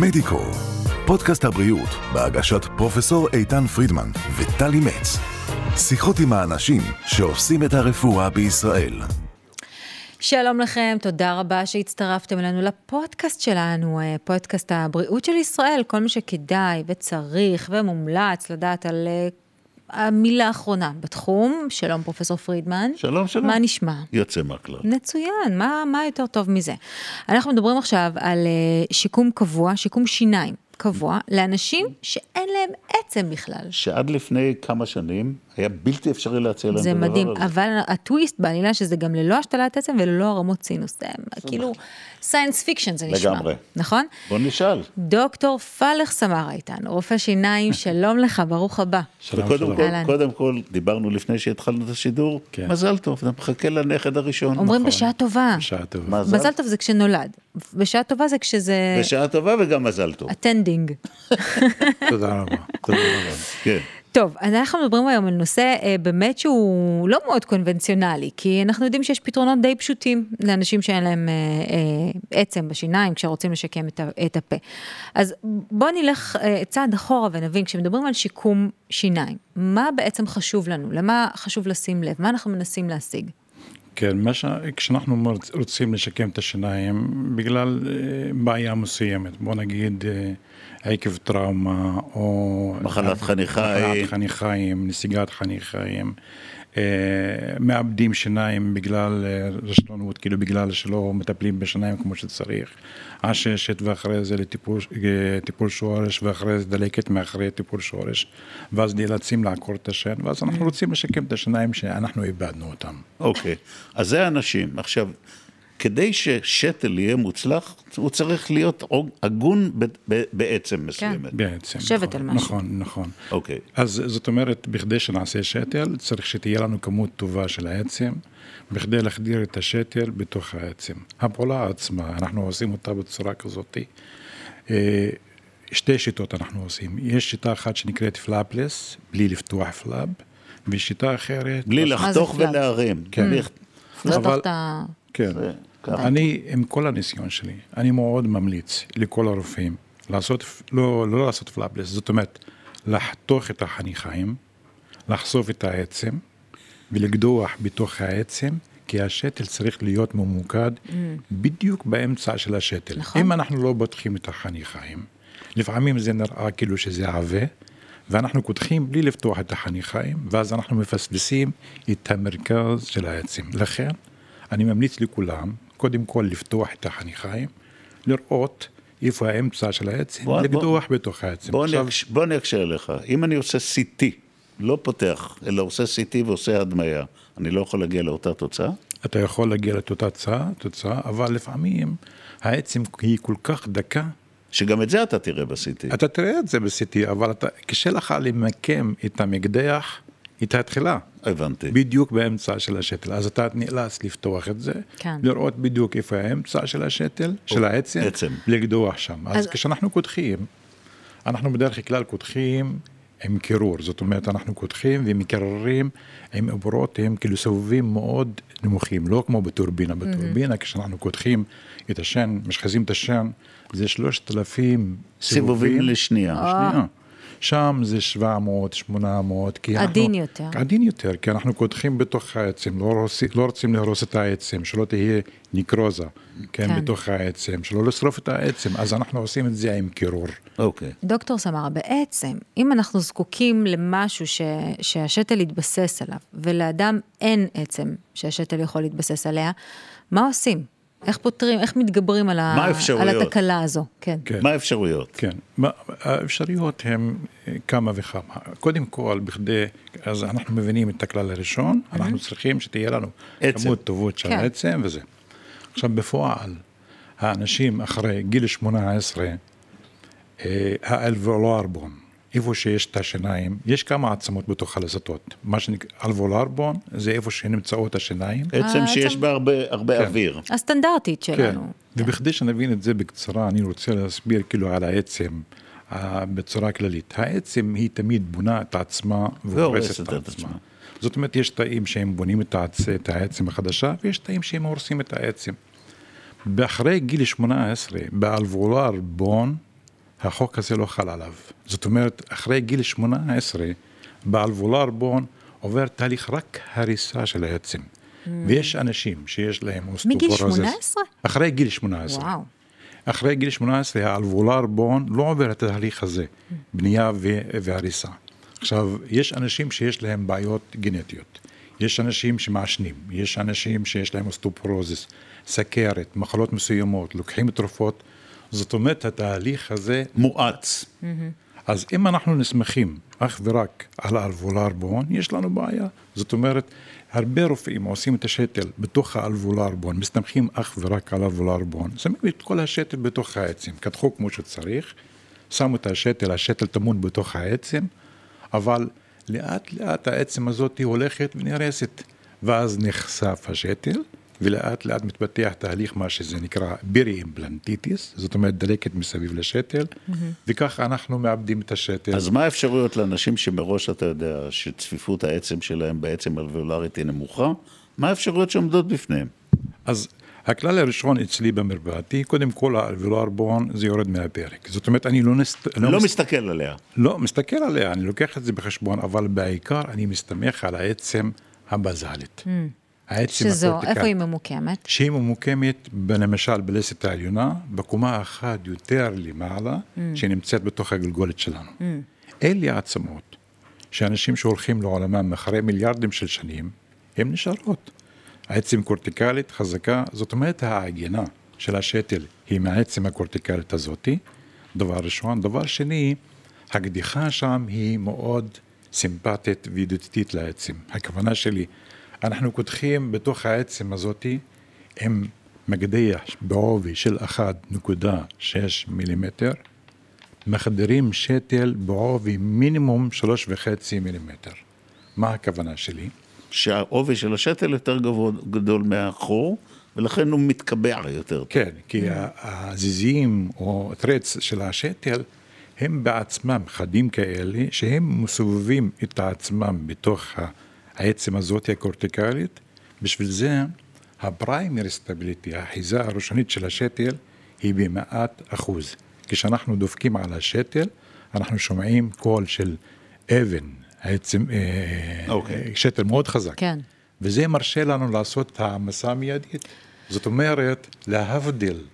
מדיקו, פודקאסט הבריאות בהגשת פרופסור איתן פרידמן וטלי מצ. שיחות עם האנשים שעושים את הרפואה בישראל. שלום לכם, תודה רבה שהצטרפתם אלינו לפודקאסט שלנו, אה, פודקאסט הבריאות של ישראל, כל מי שכדאי וצריך ומומלץ לדעת על אה, המילה האחרונה בתחום. שלום פרופסור פרידמן. שלום, שלום. מה נשמע? יוצא מהכלל. מצוין, מה, מה יותר טוב מזה? אנחנו מדברים עכשיו על אה, שיקום קבוע, שיקום שיניים קבוע, לאנשים שאין להם עצם בכלל. שעד לפני כמה שנים היה בלתי אפשרי להציע להם את זה הדבר מדהים, הזה. אבל הטוויסט בעלילה שזה גם ללא השתלת עצם וללא הרמות סינוס, זה כאילו science fiction זה נשמע, לגמרי. נכון? בוא נשאל. דוקטור פאלח סמארה איתנו, רופא שיניים, שלום לך, ברוך הבא. שלום, וקודם שלום. קודם כל, דיברנו לפני שהתחלנו את השידור, כן. מזל טוב, אתה מחכה לנכד הראשון. אומרים בשעה טובה. בשעה טובה. מזל. מזל טוב זה כשנולד, בשעה טובה זה כשזה בשעה טובה וגם מזל טוב. attending. תודה רבה. תודה רבה. כן. טוב, אז אנחנו מדברים היום על נושא אה, באמת שהוא לא מאוד קונבנציונלי, כי אנחנו יודעים שיש פתרונות די פשוטים לאנשים שאין להם אה, אה, עצם בשיניים כשרוצים לשקם את, את הפה. אז בואו נלך אה, צעד אחורה ונבין, כשמדברים על שיקום שיניים, מה בעצם חשוב לנו? למה חשוב לשים לב? מה אנחנו מנסים להשיג? כן, מה ש... כשאנחנו רוצים לשקם את השיניים בגלל אה, בעיה מסוימת, בוא נגיד אה, עקב טראומה או... מחלת חניכיים. מחלת חניכיים, נסיגת חניכיים, מאבדים שיניים בגלל אה, רשלנות, כאילו בגלל שלא מטפלים בשיניים כמו שצריך, עששת ואחרי זה לטיפול אה, טיפול שורש ואחרי זה דלקת מאחרי טיפול שורש, ואז נאלצים לעקור את השן, ואז אנחנו רוצים לשקם את השיניים שאנחנו איבדנו אותם. אוקיי, אז זה האנשים. עכשיו, כדי ששתל יהיה מוצלח, הוא צריך להיות הגון ב- ב- בעצם מסוימת. בעצם. לשבת נכון, על משהו. נכון, נכון. אוקיי. אז זאת אומרת, בכדי שנעשה שתל, צריך שתהיה לנו כמות טובה של העצם, בכדי להחדיר את השתל בתוך העצם. הפעולה עצמה, אנחנו עושים אותה בצורה כזאת. אה, שתי שיטות אנחנו עושים. יש שיטה אחת שנקראת פלאפלס, בלי לפתוח פלאב, ושיטה אחרת... בלי לחתוך? ולהרים. כן. בלי- זה אבל- תחת ה... כן. אני, עם כל הניסיון שלי, אני מאוד ממליץ לכל הרופאים לעשות, לא, לא לעשות פלאפלס, זאת אומרת, לחתוך את החניכיים, לחשוף את העצם ולקדוח בתוך העצם, כי השתל צריך להיות ממוקד בדיוק באמצע של השתל. נכון. אם אנחנו לא בוטחים את החניכיים, לפעמים זה נראה כאילו שזה עבה, ואנחנו קודחים בלי לפתוח את החניכיים, ואז אנחנו מפספסים את המרכז של העצם. לכן, אני ממליץ לכולם, קודם כל לפתוח את החניכיים, לראות איפה האמצע של העצם, בוא- לקדוח בתוך העצם. בוא עכשיו, אקש- בוא אקשה עליך. אם אני עושה CT, לא פותח, אלא עושה CT ועושה הדמיה, אני לא יכול להגיע לאותה תוצאה? אתה יכול להגיע לתוצאה, תוצאה, אבל לפעמים העצם היא כל כך דקה, שגם את זה אתה תראה ב-CT. אתה תראה את זה ב-CT, אבל אתה, קשה לך למקם את המקדח, את התחילה. הבנתי. בדיוק באמצע של השתל, אז אתה נאלץ לפתוח את זה, כן. לראות בדיוק איפה האמצע של השתל, של העצם, עצם. לקדוח שם. אז, אז- כשאנחנו קודחים, אנחנו בדרך כלל קודחים עם קירור, זאת אומרת אנחנו קודחים ומקררים עם עבורות, הם כאילו סובבים מאוד נמוכים, לא כמו בטורבינה, בטורבינה כשאנחנו קודחים את השן, משחזים את השן, זה שלושת אלפים סיבובים לשנייה. שנייה. שם זה 700, 800, כי אנחנו... עדין יותר. עדין יותר, כי אנחנו קודחים בתוך העצם, לא, רוצים, לא רוצים להרוס את העצם, שלא תהיה ניקרוזה, כן, כן. בתוך העצם, שלא לשרוף את העצם, אז אנחנו עושים את זה עם קירור. אוקיי. דוקטור סמרה, בעצם, אם אנחנו זקוקים למשהו ש, שהשתל יתבסס עליו, ולאדם אין עצם שהשתל יכול להתבסס עליה, מה עושים? איך פותרים, איך מתגברים על, ה? על התקלה הזו? כן. כן. מה האפשרויות? כן, מה- האפשרויות הן אה, כמה וכמה. קודם כל, בכדי, אז אנחנו מבינים את הכלל הראשון, אנחנו צריכים שתהיה לנו עצם. כמות טובות של כן. עצם וזה. עכשיו, בפועל, האנשים אחרי גיל 18, אה, האלבולרבון, איפה שיש את השיניים, יש כמה עצמות בתוך הלסתות. מה שנקרא אלבולרבון, זה איפה שנמצאות השיניים. עצם שיש עצם- בה הרבה, הרבה כן. אוויר. הסטנדרטית כן, שלנו. ובכדי שנבין את זה בקצרה, אני רוצה להסביר כאילו על העצם אה, בצורה כללית. העצם היא תמיד בונה את עצמה והורסת את עצמה. זאת אומרת, יש תאים שהם בונים את, העצ... את העצם החדשה, ויש תאים שהם הורסים את העצם. באחרי גיל 18, באלבולר בון, החוק הזה לא חל עליו. זאת אומרת, אחרי גיל 18, באלבולר בון עובר תהליך רק הריסה של העצם. Mm. ויש אנשים שיש להם מגיל 18? אחרי גיל 18. וואו. אחרי גיל 18 האלבולר בון לא עובר את התהליך הזה, בנייה ו- והריסה. עכשיו, יש אנשים שיש להם בעיות גנטיות, יש אנשים שמעשנים, יש אנשים שיש להם אוסטופורוזיס, סכרת, מחלות מסוימות, לוקחים תרופות, זאת אומרת, התהליך הזה מואץ. אז אם אנחנו נסמכים אך ורק על האלבולר בון, יש לנו בעיה. זאת אומרת, הרבה רופאים עושים את השתל בתוך האלבולר בון, מסתמכים אך ורק על האלבולר בון, שמים את כל השתל בתוך העצם, קדחו כמו שצריך, שמו את השתל, השתל טמון בתוך העצם, אבל לאט לאט העצם הזאת הולכת ונהרסת, ואז נחשף השתל, ולאט לאט מתפתח תהליך מה שזה נקרא בירי אימפלנטיטיס, זאת אומרת דלקת מסביב לשתל, mm-hmm. וככה אנחנו מאבדים את השתל. אז מה האפשרויות לאנשים שמראש אתה יודע שצפיפות העצם שלהם בעצם אלווולרית היא נמוכה? מה האפשרויות שעומדות בפניהם? אז הכלל הראשון אצלי במרפאתי, קודם כל האלבולר בון זה יורד מהפרק. זאת אומרת, אני לא, נסת, לא, לא מס... מסתכל עליה. לא, מסתכל עליה, אני לוקח את זה בחשבון, אבל בעיקר אני מסתמך על העצם הבזלית. Mm. העצם שזו, איפה היא ממוקמת? שהיא ממוקמת, למשל, בלסת העליונה, בקומה אחת יותר למעלה, mm. שנמצאת בתוך הגלגולת שלנו. Mm. אלה העצמות שאנשים שהולכים לעולמם אחרי מיליארדים של שנים, הן נשארות. העצם קורטיקלית חזקה, זאת אומרת העגינה של השתל היא מהעצם הקורטיקלית הזאתי, דבר ראשון. דבר שני, הקדיחה שם היא מאוד סימפטית וידידותית לעצם. הכוונה שלי, אנחנו קודחים בתוך העצם הזאתי עם מקדח בעובי של 1.6 מילימטר, מחדרים שתל בעובי מינימום 3.5 מילימטר. מה הכוונה שלי? שהעובי של השתל יותר גדול מהחור, ולכן הוא מתקבע יותר. כן, כי הזיזים או טרץ של השתל הם בעצמם חדים כאלה, שהם מסובבים את עצמם בתוך העצם הזאת הקורטיקלית, בשביל זה ה primary stability, האחיזה הראשונית של השתל, היא במאת אחוז. כשאנחנו דופקים על השתל, אנחנו שומעים קול של אבן, העצם, okay. אה, אוקיי. שתל מאוד חזק. כן. וזה מרשה לנו לעשות את העמסה מיידית. זאת אומרת, להבדיל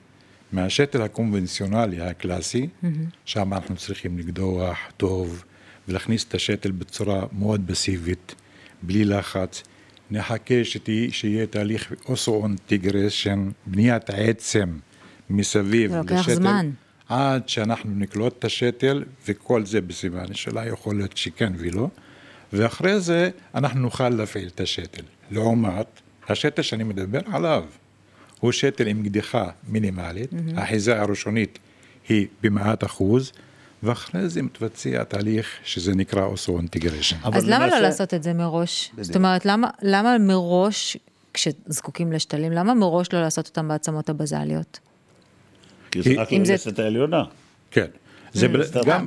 מהשתל הקונבנציונלי הקלאסי, mm-hmm. שם אנחנו צריכים לקדוח טוב ולהכניס את השתל בצורה מאוד פסיבית. בלי לחץ, נחכה שתה, שיהיה תהליך osseointegration, בניית העצם מסביב לשתל. לוקח זמן. עד שאנחנו נקלוט את השתל, וכל זה בסימן השאלה יכול להיות שכן ולא, ואחרי זה אנחנו נוכל להפעיל את השתל. לעומת, השתל שאני מדבר עליו, הוא שתל עם קדיחה מינימלית, mm-hmm. האחיזה הראשונית היא במאת אחוז, ואחרי זה מתבצע תהליך שזה נקרא osseointegration. אז למה. לא לעשות את זה מראש? זאת אומרת, למה, למה מראש, כשזקוקים לשתלים, למה מראש לא לעשות אותם בעצמות הבזליות? כי זה רק ללסת העליונה. כן. זה mm. גם,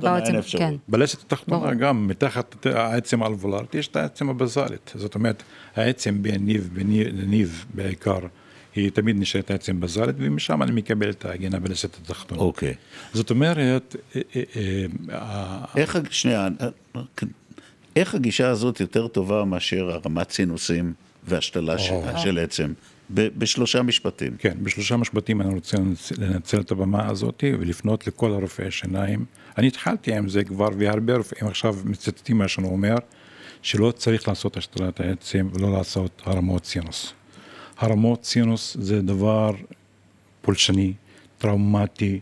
כן. בלסת התחתונה גם, מתחת העצם האלבולרית, יש את העצם הבזלית. זאת אומרת, העצם בין ניב לניב בעיקר. היא תמיד נשארת עצם בזלת, ומשם אני מקבל את ההגנה בלסת התחתונה. אוקיי. זאת אומרת... אה, אה, אה, איך, שנייה, איך הגישה הזאת יותר טובה מאשר הרמת סינוסים והשתלה של עצם? בשלושה משפטים. כן, בשלושה משפטים אני רוצה לנצל את הבמה הזאת ולפנות לכל הרופאי השיניים. אני התחלתי עם זה כבר, והרבה רופאים עכשיו מצטטים מה שאני אומר, שלא צריך לעשות השתלת העצם ולא לעשות הרמות סינוס. הרמות סינוס זה דבר פולשני, טראומטי,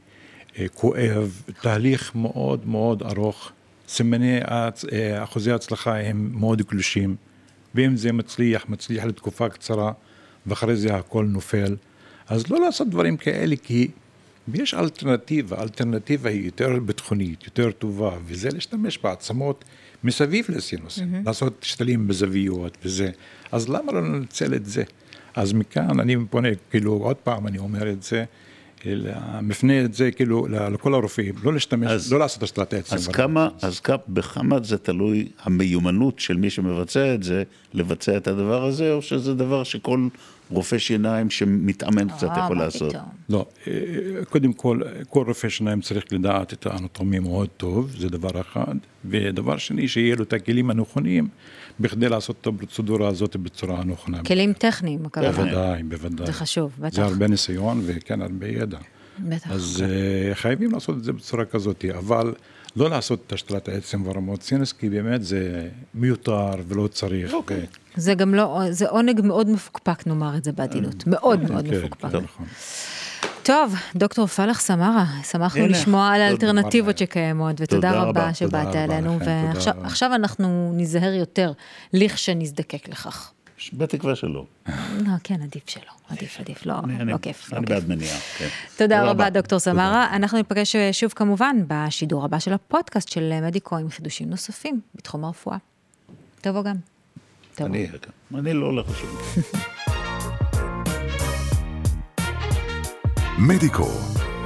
אה, כואב, תהליך מאוד מאוד ארוך. סימני אה, אחוזי ההצלחה הם מאוד קלושים, ואם זה מצליח, מצליח לתקופה קצרה, ואחרי זה הכל נופל. אז לא לעשות דברים כאלה, כי יש אלטרנטיבה, אלטרנטיבה היא יותר ביטחונית, יותר טובה, וזה להשתמש בעצמות מסביב לסינוס, mm-hmm. לעשות שתלים בזוויות וזה. אז למה לא לנצל את זה? אז מכאן אני פונה, כאילו, עוד פעם אני אומר את זה, מפנה את זה כאילו לכל הרופאים, לא להשתמש, אז, לא לעשות השתלת עצם. אז כמה, אז כמה, בכמה זה תלוי המיומנות של מי שמבצע את זה, לבצע את הדבר הזה, או שזה דבר שכל רופא שיניים שמתאמן קצת אה, יכול מה לעשות? פתאום. לא, אה, קודם כל, כל רופא שיניים צריך לדעת את האנטומיה מאוד טוב, זה דבר אחד. ודבר שני, שיהיה לו את הכלים הנכונים בכדי לעשות את הפרוצדורה הזאת בצורה הנכונה. כלים טכניים, הכוונה. בוודאי, בוודאי. זה חשוב, בטח. זה הרבה ניסיון וכן הרבה ידע. בטח. אז אה, חייבים לעשות את זה בצורה כזאת, אבל לא לעשות את השתלת העצם והרמות סינוס, כי באמת זה מיותר ולא צריך. אוקיי. זה גם לא, זה עונג מאוד מפוקפק, נאמר את זה בעדינות. מאוד מאוד כן, מפוקפק. כן, נכון. טוב, דוקטור פלח סמרה, שמחנו הנה, לשמוע על האלטרנטיבות. שקיימות, ותודה תודה רבה שבאת אלינו, ועכשיו אנחנו ניזהר יותר, לכשנזדקק לכך. בתקווה שלא. לא, כן, עדיף שלא, עדיף, עדיף, לא, לא כיף. לא אני. בעד מניעה, כן. תודה רבה. דוקטור סמרה. אנחנו ניפגש שוב כמובן בשידור הבא של הפודקאסט של מדיקו עם חידושים נוספים בתחום הרפואה. תבוא גם. תבוא. אני אני לא הולך לשום. מדיקו,